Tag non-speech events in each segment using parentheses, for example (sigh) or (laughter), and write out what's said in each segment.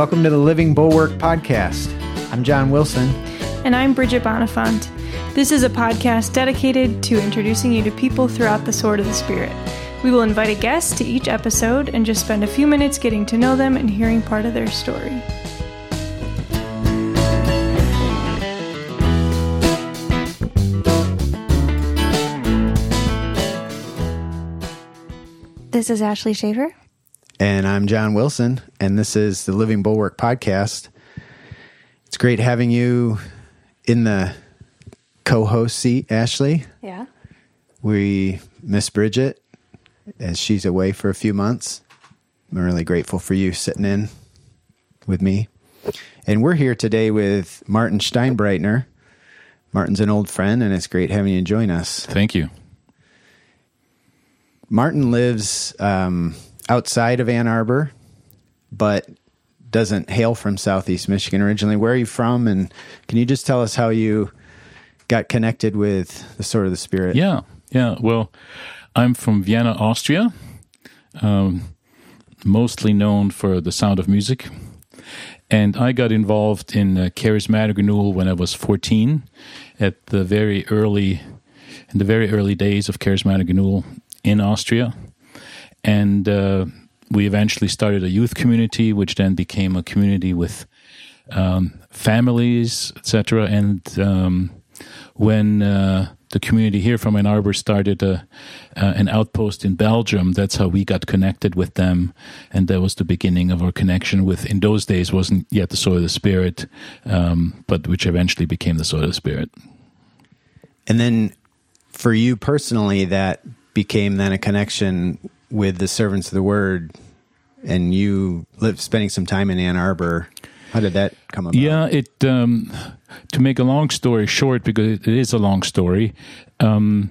Welcome to the Living Bulwark Podcast. I'm John Wilson. And I'm Bridget Bonifant. This is a podcast dedicated to introducing you to people throughout the Sword of the Spirit. We will invite a guest to each episode and just spend a few minutes getting to know them and hearing part of their story. This is Ashley Shaver. And I'm John Wilson, and this is the Living Bulwark Podcast. It's great having you in the co host seat, Ashley. Yeah. We miss Bridget as she's away for a few months. I'm really grateful for you sitting in with me. And we're here today with Martin Steinbereithner. Martin's an old friend, and it's great having you join us. Thank you. Martin lives um, outside of Ann Arbor, but doesn't hail from Southeast Michigan originally. Where are you from? And can you just tell us how you got connected with the Sword of the Spirit? Yeah, yeah. Well, I'm from Vienna, Austria, um, mostly known for the sound of music. And I got involved in uh, charismatic renewal when I was 14, at the very early, in the very early days of charismatic renewal in Austria. And uh, we eventually started a youth community, which then became a community with um, families, etc. And um, when uh, the community here from Ann Arbor started a, uh, an outpost in Belgium, that's how we got connected with them, and that was the beginning of our connection with. In those days, wasn't yet the Sword of the Spirit, um, but which eventually became the Sword of the Spirit. And then, for you personally, that became then a connection with the servants of the word and you lived spending some time in Ann Arbor. How did that come about? Yeah, it um, to make a long story short because it is a long story. Um,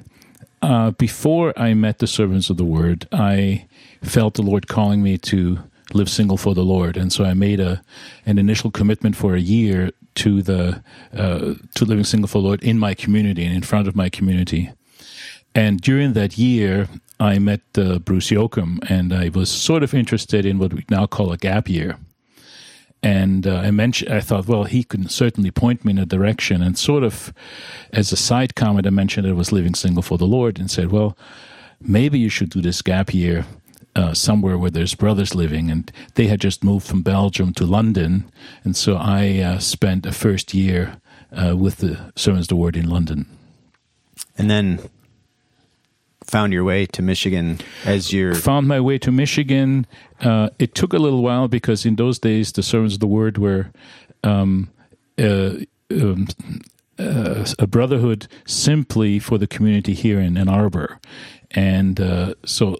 uh, before I met the servants of the word, I felt the Lord calling me to live single for the Lord, and so I made a an initial commitment for a year to the uh, to living single for the Lord in my community and in front of my community. And during that year, I met uh, Bruce Yocum, and I was sort of interested in what we now call a gap year. And uh, I mentioned, I thought, well, he could certainly point me in a direction. And sort of, as a side comment, I mentioned I was living single for the Lord, and said, well, maybe you should do this gap year uh, somewhere where there's brothers living. And they had just moved from Belgium to London, and so I uh, spent a first year uh, with the Servants of the Word in London. And then found your way to Michigan as your found my way to Michigan. Uh, it took a little while because in those days the servants of the word were um, uh, um, uh, a brotherhood simply for the community here in Ann Arbor, and uh, so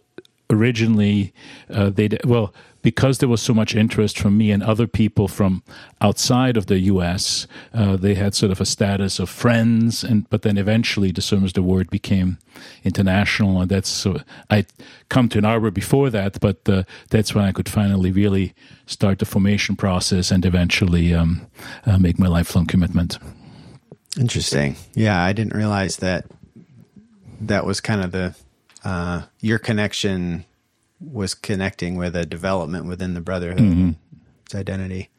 originally uh, they well because there was so much interest from me and other people from outside of the U.S., uh, they had sort of a status of friends, and but then eventually the Servants the Word became international, and that's so I'd come to Ann Arbor before that, but uh, that's when I could finally really start the formation process and eventually um, uh, make my lifelong commitment. Interesting. Yeah, I didn't realize that that was kind of the uh, your connection was connecting with a development within the brotherhood, mm-hmm. its identity.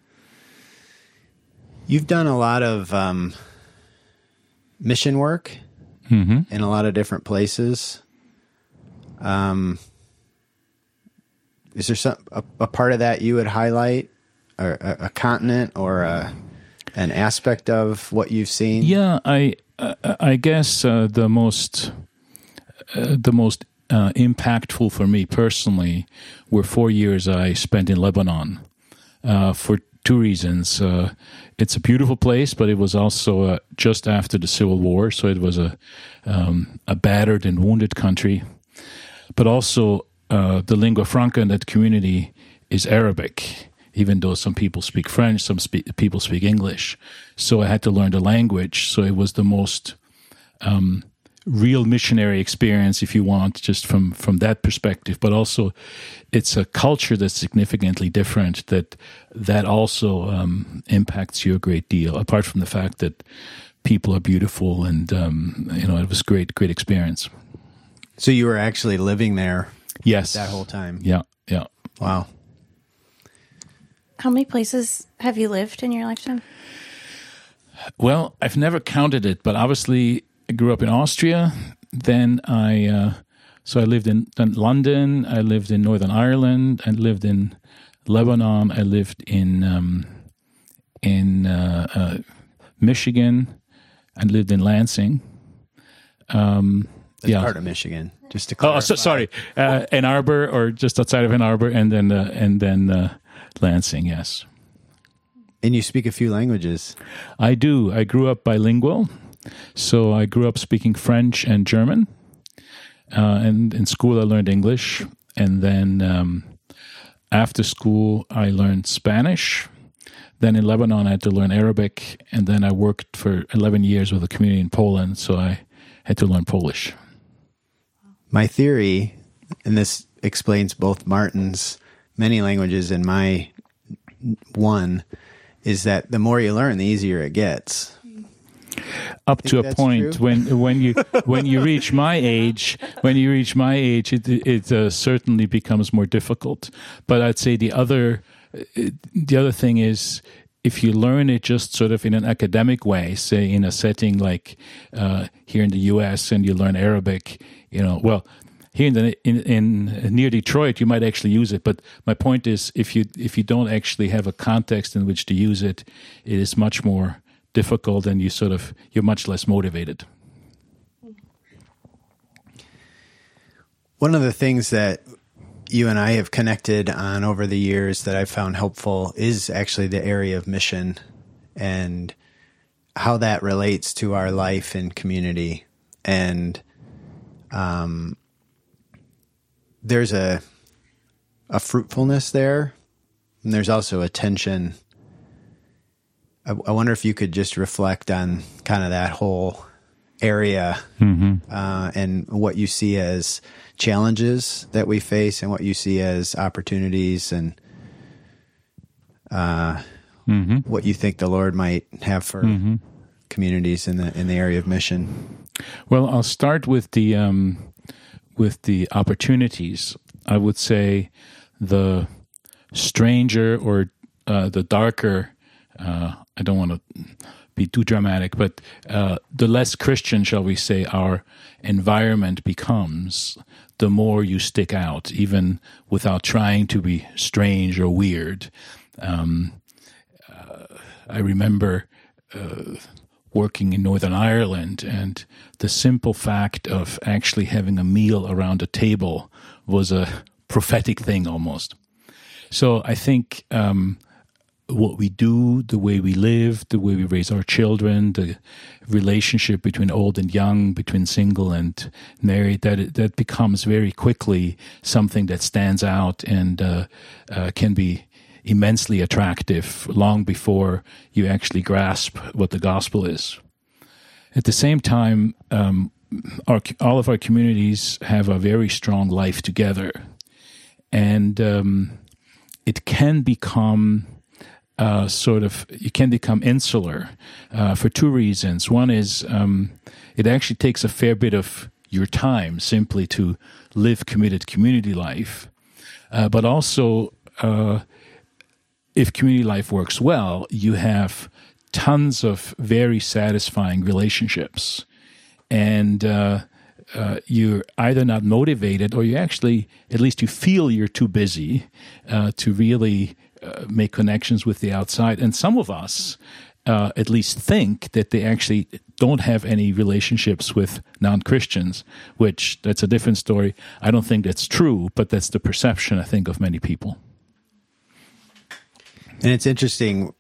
You've done a lot of um, mission work mm-hmm. in a lot of different places. Um, is there some a, a, part of that you would highlight, or a, a continent, or a, an aspect of what you've seen? Yeah, I I guess uh, the most uh, the most uh, impactful for me personally were four years I spent in Lebanon uh, for two reasons. Uh, it's a beautiful place, but it was also uh, just after the Civil War, so it was a um, a battered and wounded country. But also, uh, the lingua franca in that community is Arabic. Even though some people speak French, some spe- people speak English, so I had to learn the language. So it was the most um, real missionary experience if you want just from from that perspective but also it's a culture that's significantly different that that also um, impacts you a great deal apart from the fact that people are beautiful and um, you know it was great great experience. So you were actually living there yes. that whole time? Yeah yeah. Wow. How many places have you lived in your lifetime? Well, I've never counted it, but obviously I grew up in Austria. Then I, uh, so I lived in, in London. I lived in Northern Ireland. I lived in Lebanon. I lived in um, in uh, uh, Michigan. I lived in Lansing. Um, That's yeah. part of Michigan. Just to Oh, clarify. so, sorry, uh, Ann Arbor or just outside of Ann Arbor, and then uh, and then uh, Lansing. Yes. And you speak a few languages. I do. I grew up bilingual. So I grew up speaking French and German. Uh, and in school, I learned English. And then um, after school, I learned Spanish. Then in Lebanon, I had to learn Arabic. And then I worked for 11 years with a community in Poland. So I had to learn Polish. My theory, and this explains both Martin's many languages and my one, is that the more you learn, the easier it gets. Up to a point true? when when you when you reach my (laughs) age when you reach my age it it uh, certainly becomes more difficult but i'd say the other uh, the other thing is if you learn it just sort of in an academic way say in a setting like uh, here in the us and you learn arabic you know well here in, the, in in near Detroit, you might actually use it. But my point is, if you if you don't actually have a context in which to use it, it is much more difficult, and you sort of you're much less motivated. One of the things that you and I have connected on over the years that I've found helpful is actually the area of mission and how that relates to our life and community. And um, there's a a fruitfulness there, and there's also a tension. I, I wonder if you could just reflect on kind of that whole area uh, and what you see as challenges that we face and what you see as opportunities and uh, what you think the Lord might have for communities in the in the area of mission. Well, I'll start with the um, with the opportunities. I would say the stranger or uh, the darker. Uh, I don't want to be too dramatic, but uh, the less Christian, shall we say, our environment becomes, the more you stick out, even without trying to be strange or weird. Um, uh, I remember uh, working in Northern Ireland, and the simple fact of actually having a meal around a table was a prophetic thing almost. So I think um, what we do, the way we live, the way we raise our children, the relationship between old and young, between single and married, that that becomes very quickly something that stands out and uh, uh, can be immensely attractive long before you actually grasp what the gospel is. At the same time, um, our, all of our communities have a very strong life together, and um, it can become uh, sort of you can become insular uh, for two reasons. One is um, it actually takes a fair bit of your time simply to live committed community life, uh, but also uh, if community life works well, you have tons of very satisfying relationships, and uh, uh, you're either not motivated or you actually, at least you feel you're too busy uh, to really uh, make connections with the outside. And some of us uh, at least think that they actually don't have any relationships with non Christians, which that's a different story. I don't think that's true, but that's the perception, I think, of many people. And it's interesting.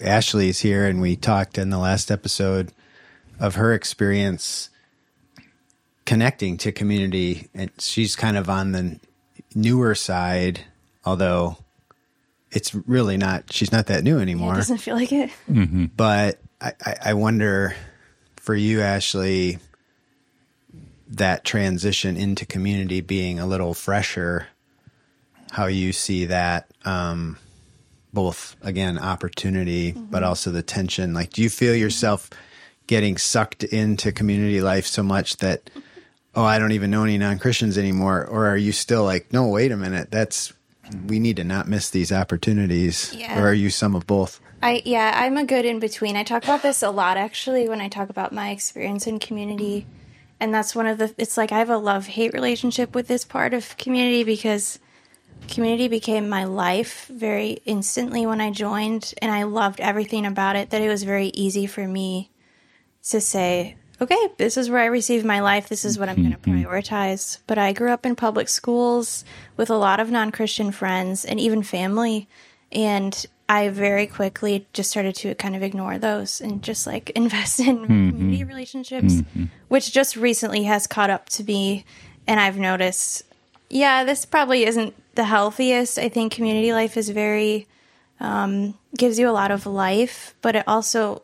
Ashley's here, and we talked in the last episode of her experience connecting to community, and she's kind of on the newer side, although it's really not. She's not that new It anymore. doesn't feel like it. but I, I, I wonder for you, Ashley, that transition into community being a little fresher, how you see that, um, both again, opportunity, but also the tension. Like, do you feel yourself getting sucked into community life so much that, oh, I don't even know any non Christians anymore? Or are you still like, no, wait a minute, that's we need to not miss these opportunities. Yeah. Or are you some of both? I yeah, I'm a good in between. I talk about this a lot actually when I talk about my experience in community. And that's one of the it's like I have a love-hate relationship with this part of community because community became my life very instantly when I joined and I loved everything about it that it was very easy for me to say, okay, this is where I receive my life. This is what I'm going to mm-hmm. prioritize. But I grew up in public schools with a lot of non Christian friends and even family. And I very quickly just started to kind of ignore those and just like (laughs) invest in mm-hmm. community relationships, mm-hmm. which just recently has caught up to me. And I've noticed, yeah, this probably isn't the healthiest. I think community life is very, um, gives you a lot of life, but it also,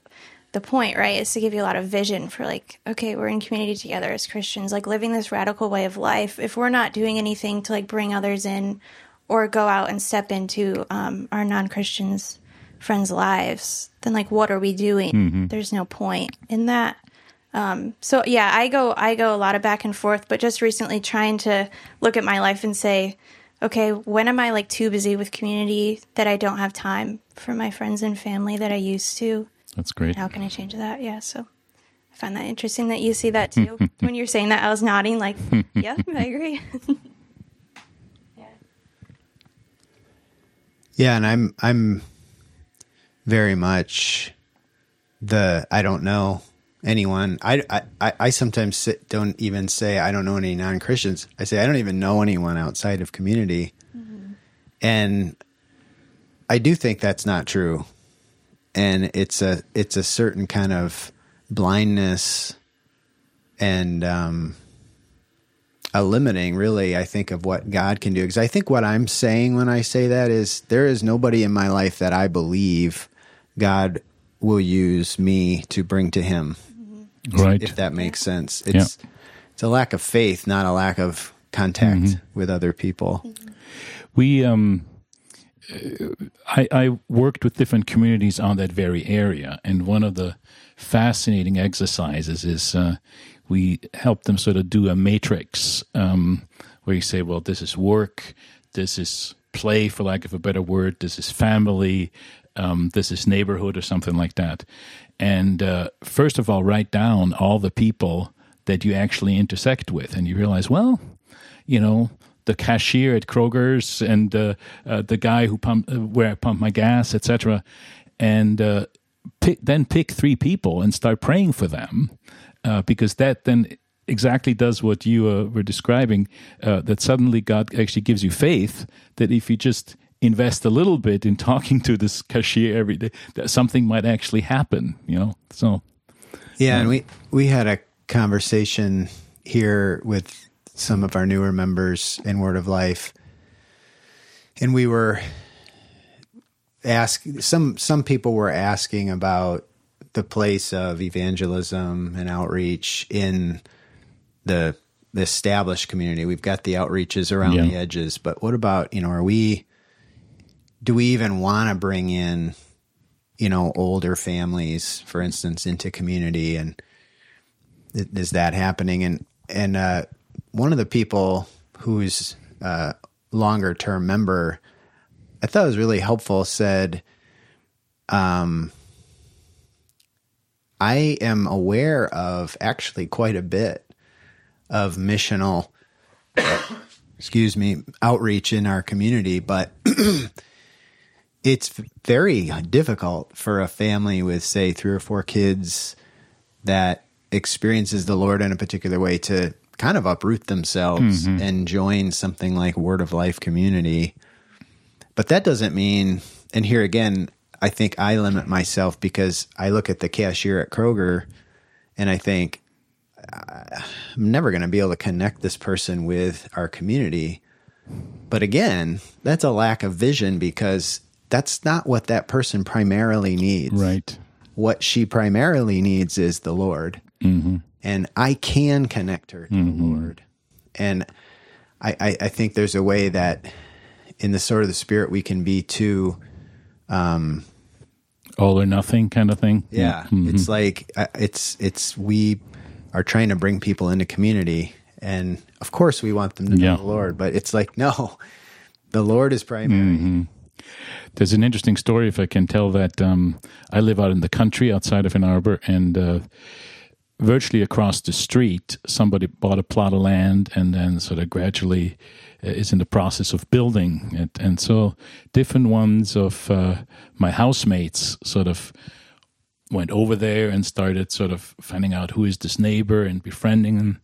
the point, right, is to give you a lot of vision for like, okay, we're in community together as Christians, like living this radical way of life. If we're not doing anything to like bring others in or go out and step into um, our non Christians friends' lives, then like what are we doing? There's no point in that. Um, so yeah, I go I go a lot of back and forth, but just recently trying to look at my life and say, okay, when am I like too busy with community that I don't have time for my friends and family that I used to? That's great. How can I change that? Yeah, so I find that interesting that you see that too. (laughs) when you're saying that, I was nodding like, yeah, I (laughs) agree. Yeah, (laughs) Yeah, and I'm I'm very much the I don't know anyone. I I, I- I sometimes sit, don't even say I don't know any non Christians. I say I don't even know anyone outside of community, mm-hmm. and I do think that's not true. And it's a it's a certain kind of blindness and um, a limiting, really, I think, of what God can do. Because I think what I'm saying when I say that is there is nobody in my life that I believe God will use me to bring to Him, Right. if that makes sense. It's it's a lack of faith, not a lack of contact with other people. we um I, I worked with different communities on that very area, and one of the fascinating exercises is uh, we help them sort of do a matrix um, where you say, well, this is work, this is play, for lack of a better word, this is family, um, this is neighborhood, or something like that. And uh, first of all, write down all the people that you actually intersect with, and you realize, well, you know, the cashier at Kroger's and uh, uh, the guy who pump uh, where I pump my gas, etc. And uh, pick, then pick three people and start praying for them, uh, because that then exactly does what you uh, were describing. Uh, that suddenly God actually gives you faith that if you just invest a little bit in (laughs) talking to this cashier every day, that something might actually happen. You know, so Yeah, and we we had a conversation here with some of our newer members in Word of Life, and we were ask some some people were asking about the place of evangelism and outreach in the the established community. We've got the outreaches around Yeah. the edges, but what about you know? Are we? Do we even want to bring in, you know, older families, for instance, into community and is that happening? And and uh, one of the people who's a longer term member, I thought was really helpful. Said, um, I am aware of actually quite a bit of missional, (coughs) excuse me, outreach in our community, but. (clears throat) It's very difficult for a family with, say, three or four kids that experiences the Lord in a particular way to kind of uproot themselves mm-hmm. and join something like Word of Life community. But that doesn't mean, and here again, I think I limit myself because I look at the cashier at Kroger and I think, I'm never going to be able to connect this person with our community. But again, that's a lack of vision because that's not what that person primarily needs right. what she primarily needs is the Lord. Mm-hmm. And I can connect her to the Lord. And I, I, I think there's a way that in the Sword of the Spirit we can be too. All or nothing kind of thing. Yeah. It's like, uh, it's, it's, we are trying to bring people into community. And of course we want them to know Yeah. the Lord, but it's like, (laughs) no, The Lord is primary. Mm-hmm. There's an interesting story, if I can tell that. Um, I live out in the country outside of Ann Arbor, and uh, virtually across the street, somebody bought a plot of land and then sort of gradually uh, is in the process of building it. And so different ones of uh, my housemates sort of went over there and started sort of finding out who is this neighbor and befriending him.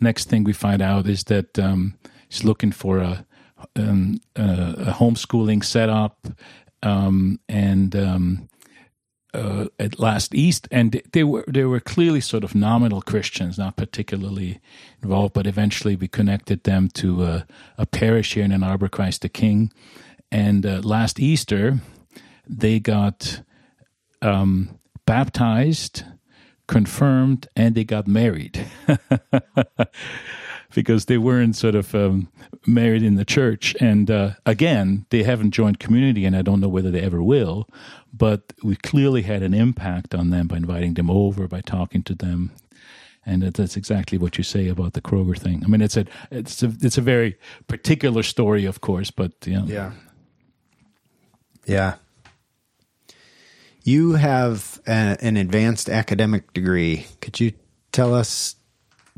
Next thing we find out is that um, he's looking for a, um, a, a homeschooling setup um, and um, uh, at last East, and they were they were clearly sort of nominal Christians, not particularly involved, but eventually we connected them to uh, a parish here in Ann Arbor, Christ the King, and uh, last Easter they got um, baptized, confirmed, and they got married. (laughs) because they weren't sort of um, married in the church. And uh, again, they haven't joined community, and I don't know whether they ever will. But we clearly had an impact on them by inviting them over, by talking to them. And that's exactly what you say about the Kroger thing. I mean, it's a it's a it's a very particular story, of course, but yeah, yeah, yeah. You have a, an advanced academic degree. Could you tell us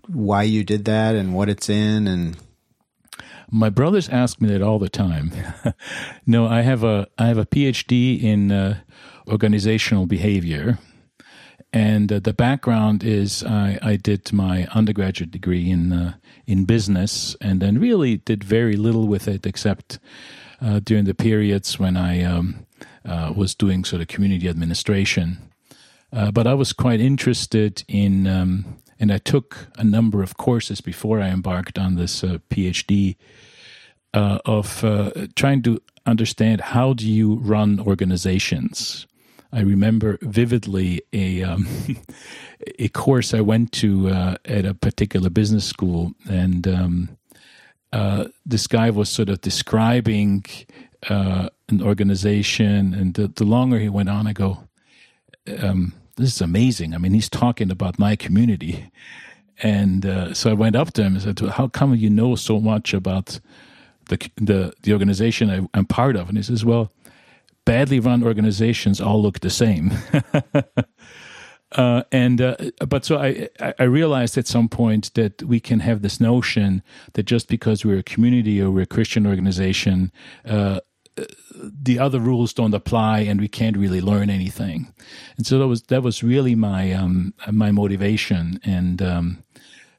why you did that and what it's in and my brothers ask me that all the time. (laughs) no, I have a I have a PhD in uh, organizational behavior, and uh, the background is I, I, did my undergraduate degree in uh, in business, and then really did very little with it except uh, during the periods when I um, uh, was doing sort of community administration. Uh, but I was quite interested in um, and I took a number of courses before I embarked on this uh, PhD uh, of uh, trying to understand how do you run organizations. I remember vividly a um, (laughs) a course I went to uh, at a particular business school, and um, uh, this guy was sort of describing uh, an organization, and the, the, longer he went on, I go. Um, this is amazing. I mean, he's talking about my community. And uh, so I went up to him and said, How come you know so much about the, the, the organization I, am part of? And he says, Well, badly run organizations all look the same. (laughs) uh, and uh, but so I I realized at some point that we can have this notion that just because we're a community or we're a Christian organization, uh, the other rules don't apply and we can't really learn anything. And so that was that was really my um, my motivation. And um,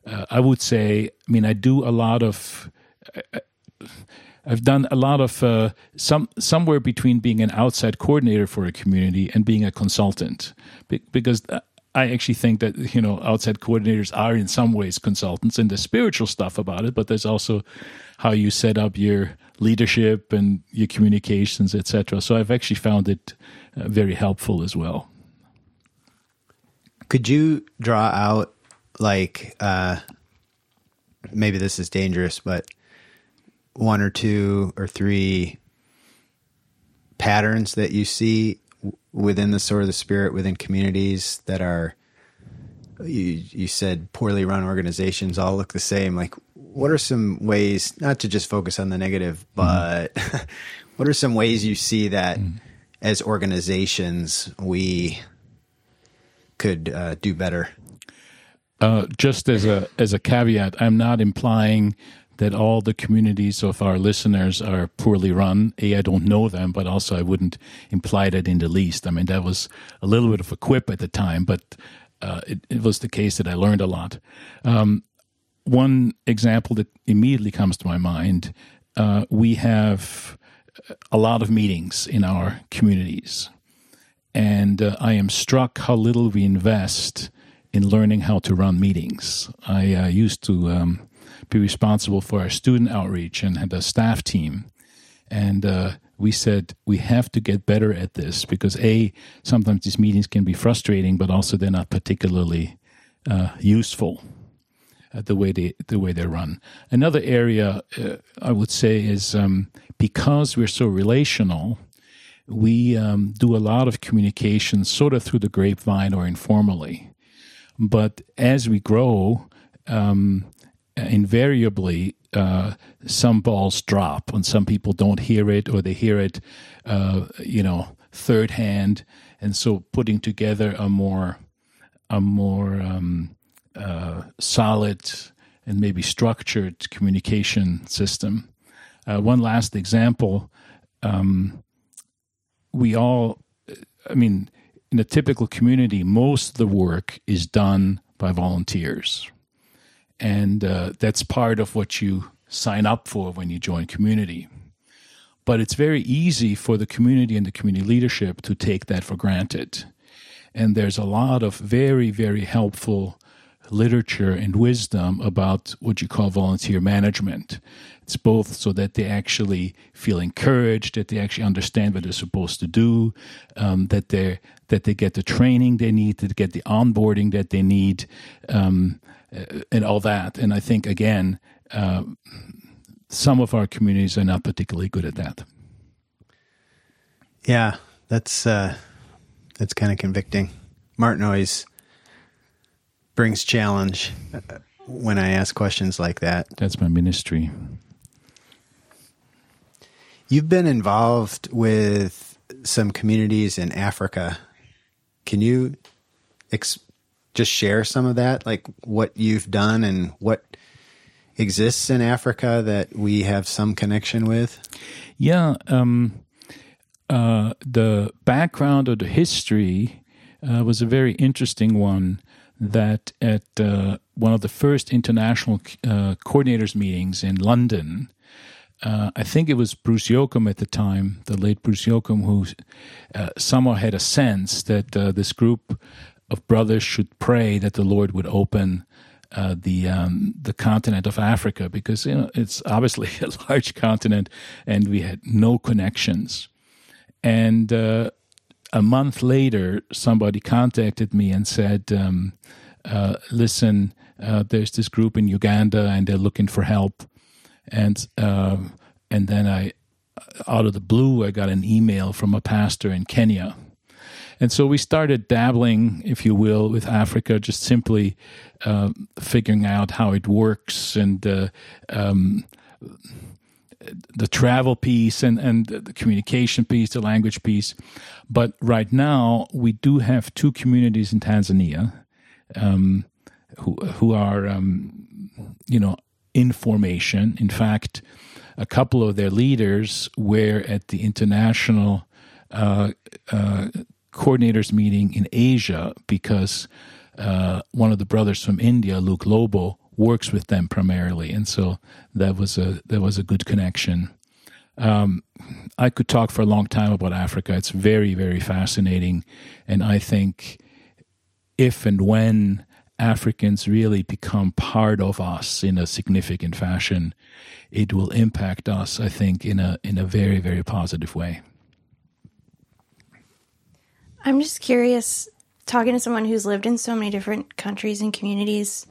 uh, I would say, I mean, I do a lot of. I've done a lot of uh, some somewhere between being an outside coordinator for a community and being a consultant, Be- because I actually think that you know outside coordinators are in some ways consultants in the spiritual stuff about it, but there's also how you set up your leadership and your communications, etc. So I've actually found it uh, very helpful as well. Could you draw out like uh, maybe this is dangerous, but one or two or three patterns that you see within the sword of the spirit within communities that are you you said poorly run organizations all look the same like what are some ways not to just focus on the negative, mm-hmm. but mm-hmm. (laughs) what are some ways you see that mm-hmm. as organizations we could uh, do better? Uh, just as a as a caveat, I'm not implying that all the communities of our listeners are poorly run. A, I don't know them, but also I wouldn't imply that in the least. I mean, that was a little bit of a quip at the time, but uh, it, it, was the case that I learned a lot. Um, one example that immediately comes to my mind uh, we have a lot of meetings in our communities. And uh, I am struck how little we invest in learning how to run meetings. I uh, used to um, be responsible for our student outreach and had a staff team. And uh, we said we have to get better at this because, A, sometimes these meetings can be frustrating, but also they're not particularly uh, useful uh, the way they the way they run. Another area uh, I would say is um, because we're so relational, we um, do a lot of communication sort of through the grapevine or informally. But as we grow, um, invariably uh, some balls drop and some people don't hear it or they hear it uh, you know third hand. And so putting together a more a more um, uh, solid and maybe structured communication system. Uh, one last example um, we all i mean in a typical community most of the work is done by volunteers and uh, that's part of what you sign up for when you join community. But it's very easy for the community and the community leadership to take that for granted. And there's a lot of very, very helpful literature and wisdom about what you call volunteer management. It's both so that they actually feel encouraged, that they actually understand what they're supposed to do, um, that they that they get the training they need, to get the onboarding that they need, um, and all that. And I think again, uh, some of our communities are not particularly good at that. Yeah, that's uh, that's kind of convicting. Martin always brings challenge uh, when I ask questions like that. That's my ministry. You've been involved with some communities in Africa. Can you ex- just share some of that, like what you've done and what exists in Africa that we have some connection with? Yeah. Um, uh, the background or the history uh, was a very interesting one. That at uh, one of the first international uh, coordinators meetings in London, uh, I think it was Bruce Yocum at the time, the late Bruce Yocum, who uh, somehow had a sense that this group of brothers should pray that the Lord would open uh, the um, the continent of Africa because you know it's obviously (laughs) a large continent and we had no connections. And uh, a month later, somebody contacted me and said, um, uh, "Listen, uh, there's this group in Uganda and they're looking for help." And uh, and then I, out of the blue, I got an email from a pastor in Kenya and so we started dabbling, if you will, with Africa, just simply uh, figuring out how it works and uh, um, the travel piece and, and the communication piece, the language piece. But right now, we do have two communities in Tanzania um, who, who are, um, you know, in formation. In fact, a couple of their leaders were at the international uh, uh, coordinators meeting in Asia because uh, one of the brothers from India, Luke Lobo, works with them primarily, and so that was a that was a good connection. Um, I could talk for a long time about Africa. It's very very fascinating, and I think if and when Africans really become part of us in a significant fashion, it will impact us. I think in a in a very very positive way. I'm just curious, talking to someone who's lived in so many different countries and communities,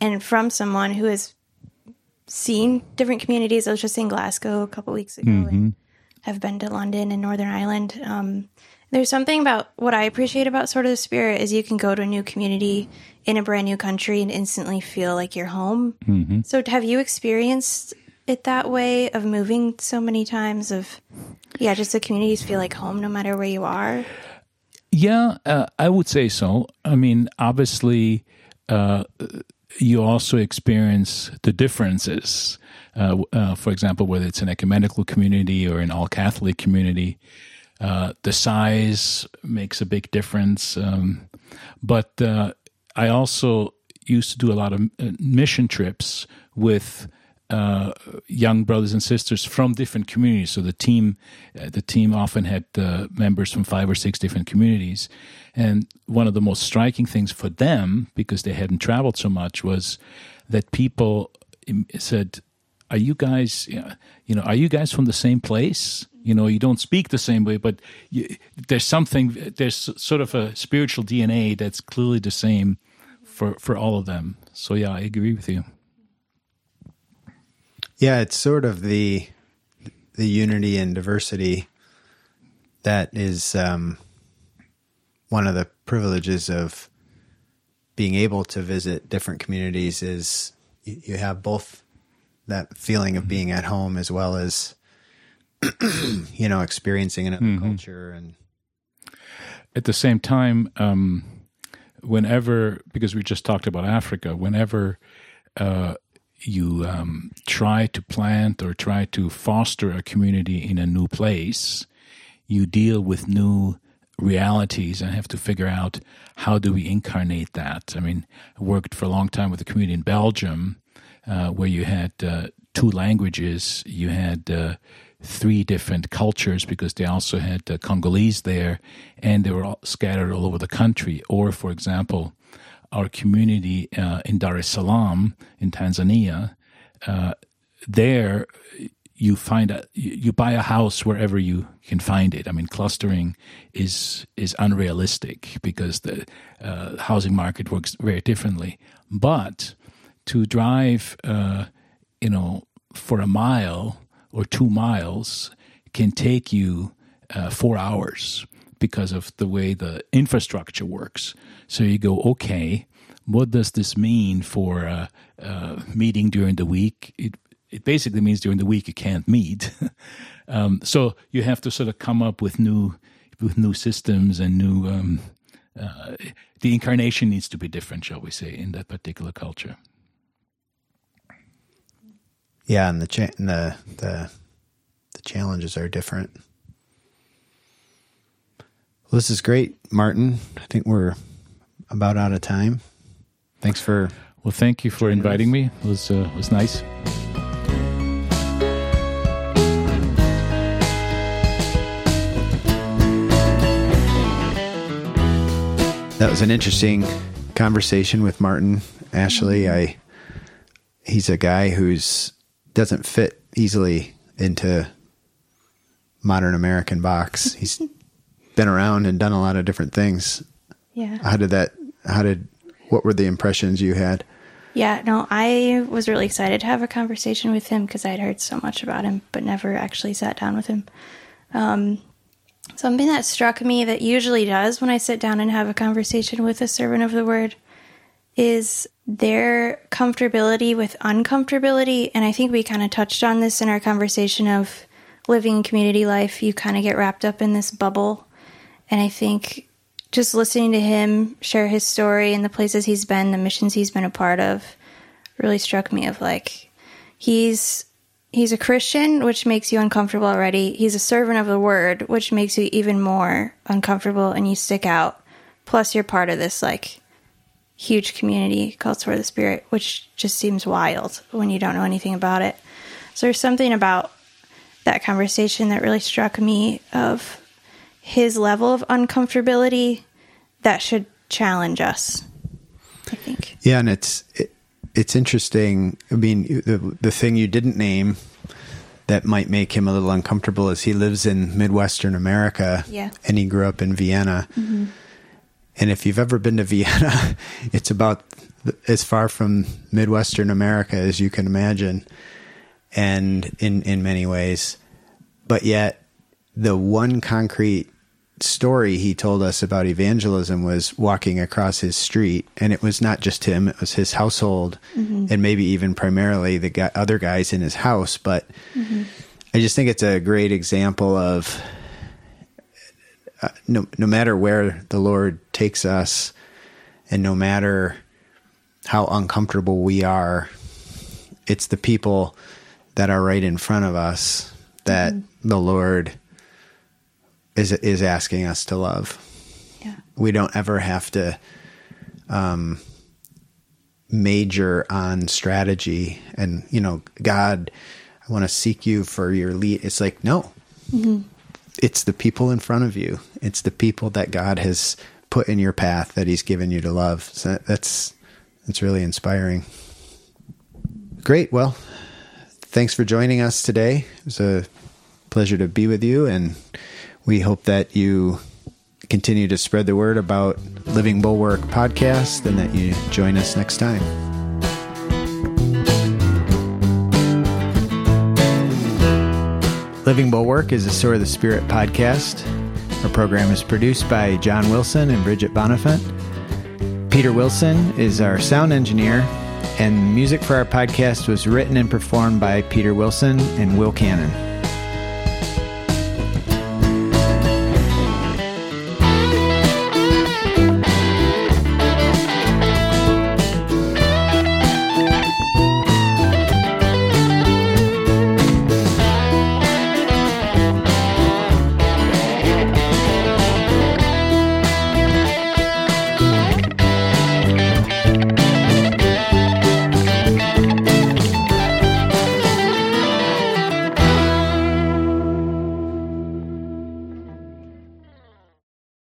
and from someone who has seen different communities. I was just in Glasgow a couple weeks ago mm-hmm. and have been to London and Northern Ireland. Um, there's something about what I appreciate about Sword of the Spirit is you can go to a new community in a brand new country and instantly feel like you're home. Mm-hmm. So, have you experienced it that way of moving so many times? Of yeah, just the communities feel like home no matter where you are. Yeah, uh, I would say so. I mean, obviously, uh, you also experience the differences. Uh, uh for example, whether it's an ecumenical community or an all Catholic community, uh, the size makes a big difference. Um, but uh, I also used to do a lot of mission trips with uh, young brothers and sisters from different communities. So the team, uh, the team often had uh, members from five or six different communities. And one of the most striking things for them, because they hadn't traveled so much, was that people said, "Are you guys, you know, are you guys from the same place?" You know, you don't speak the same way, but you, there's something, there's sort of a spiritual DNA that's clearly the same for for all of them. So yeah, I agree with you. Yeah, it's sort of the the unity and diversity that is um, one of the privileges of being able to visit different communities is you, have both that feeling of being at home as well as (clears throat) you know experiencing another culture and at the same time, um, whenever, because we just talked about Africa, whenever uh, you um, try to plant or try to foster a community in a new place, you deal with new realities and have to figure out how do we incarnate that. I mean, I worked for a long time with a community in Belgium uh, where you had uh, two languages, you had uh, three different cultures because they also had uh, Congolese there and they were all scattered all over the country. Or, for example, our community uh, in Dar es Salaam in Tanzania, uh, there you find a you buy a house wherever you can find it. I mean, clustering is is unrealistic because the uh, housing market works very differently. But to drive, uh, you know, for a mile or two miles can take you uh, four hours because of the way the infrastructure works. So you go, okay, what does this mean for a, a meeting during the week? It, it basically means during the week you can't meet. (laughs) um, so you have to sort of come up with new with new systems and new. Um, uh, the incarnation needs to be different, shall we say, in that particular culture. yeah and the cha- and the the the challenges are different well, this is great martin i think we're about out of time thanks for Well, thank you for inviting us. me. It was uh, was nice. that was an interesting conversation with martin ashley i he's a guy who's doesn't fit easily into modern american box he's been around and done a lot of different things Yeah. how did that how did what were the impressions you had Yeah, no, I was really excited to have a conversation with him because I'd heard so much about him, but never actually sat down with him. Um, something that struck me that usually does when I sit down and have a conversation with a servant of the word is their comfortability with uncomfortability. And I think we kind of touched on this in our conversation of living community life. You kind of get wrapped up in this bubble. And I think just listening to him share his story and the places he's been, the missions he's been a part of, really struck me of like he's he's a Christian, which makes you uncomfortable already. He's a servant of the word, which makes you even more uncomfortable and you stick out. Plus you're part of this like huge community called Sword of the Spirit, which just seems wild when you don't know anything about it. So there's something about that conversation that really struck me of his level of uncomfortability that should challenge us. I think. Yeah, and it's it, it's interesting. I mean, the the thing you didn't name that might make him a little uncomfortable is he lives in Midwestern America. Yeah. and he grew up in Vienna. Mm-hmm. And if you've ever been to Vienna, (laughs) it's about as far from Midwestern America as you can imagine, and in in many ways, but yet the one concrete story he told us about evangelism was walking across his street and it was not just him it was his household mm-hmm. and maybe even primarily the guy, other guys in his house but mm-hmm. i just think it's a great example of uh, no, no matter where the lord takes us and no matter how uncomfortable we are it's the people that are right in front of us that mm-hmm. the lord is is asking us to love. Yeah. We don't ever have to um, major on strategy and you know, God, I want to seek you for your lead. It's like no, it's the people in front of you. It's the people that God has put in your path that He's given you to love. So that's that's really inspiring. Great. Well, thanks for joining us today. It was a pleasure to be with you, and we hope that you continue to spread the word about Living Bulwark podcast and that you join us next time. Living Bulwark is a Sword of the Spirit podcast. Our program is produced by John Wilson and Bridget Bonifant. Peter Wilson is our sound engineer, And music for our podcast was written and performed by Peter Wilson and Will Cannon.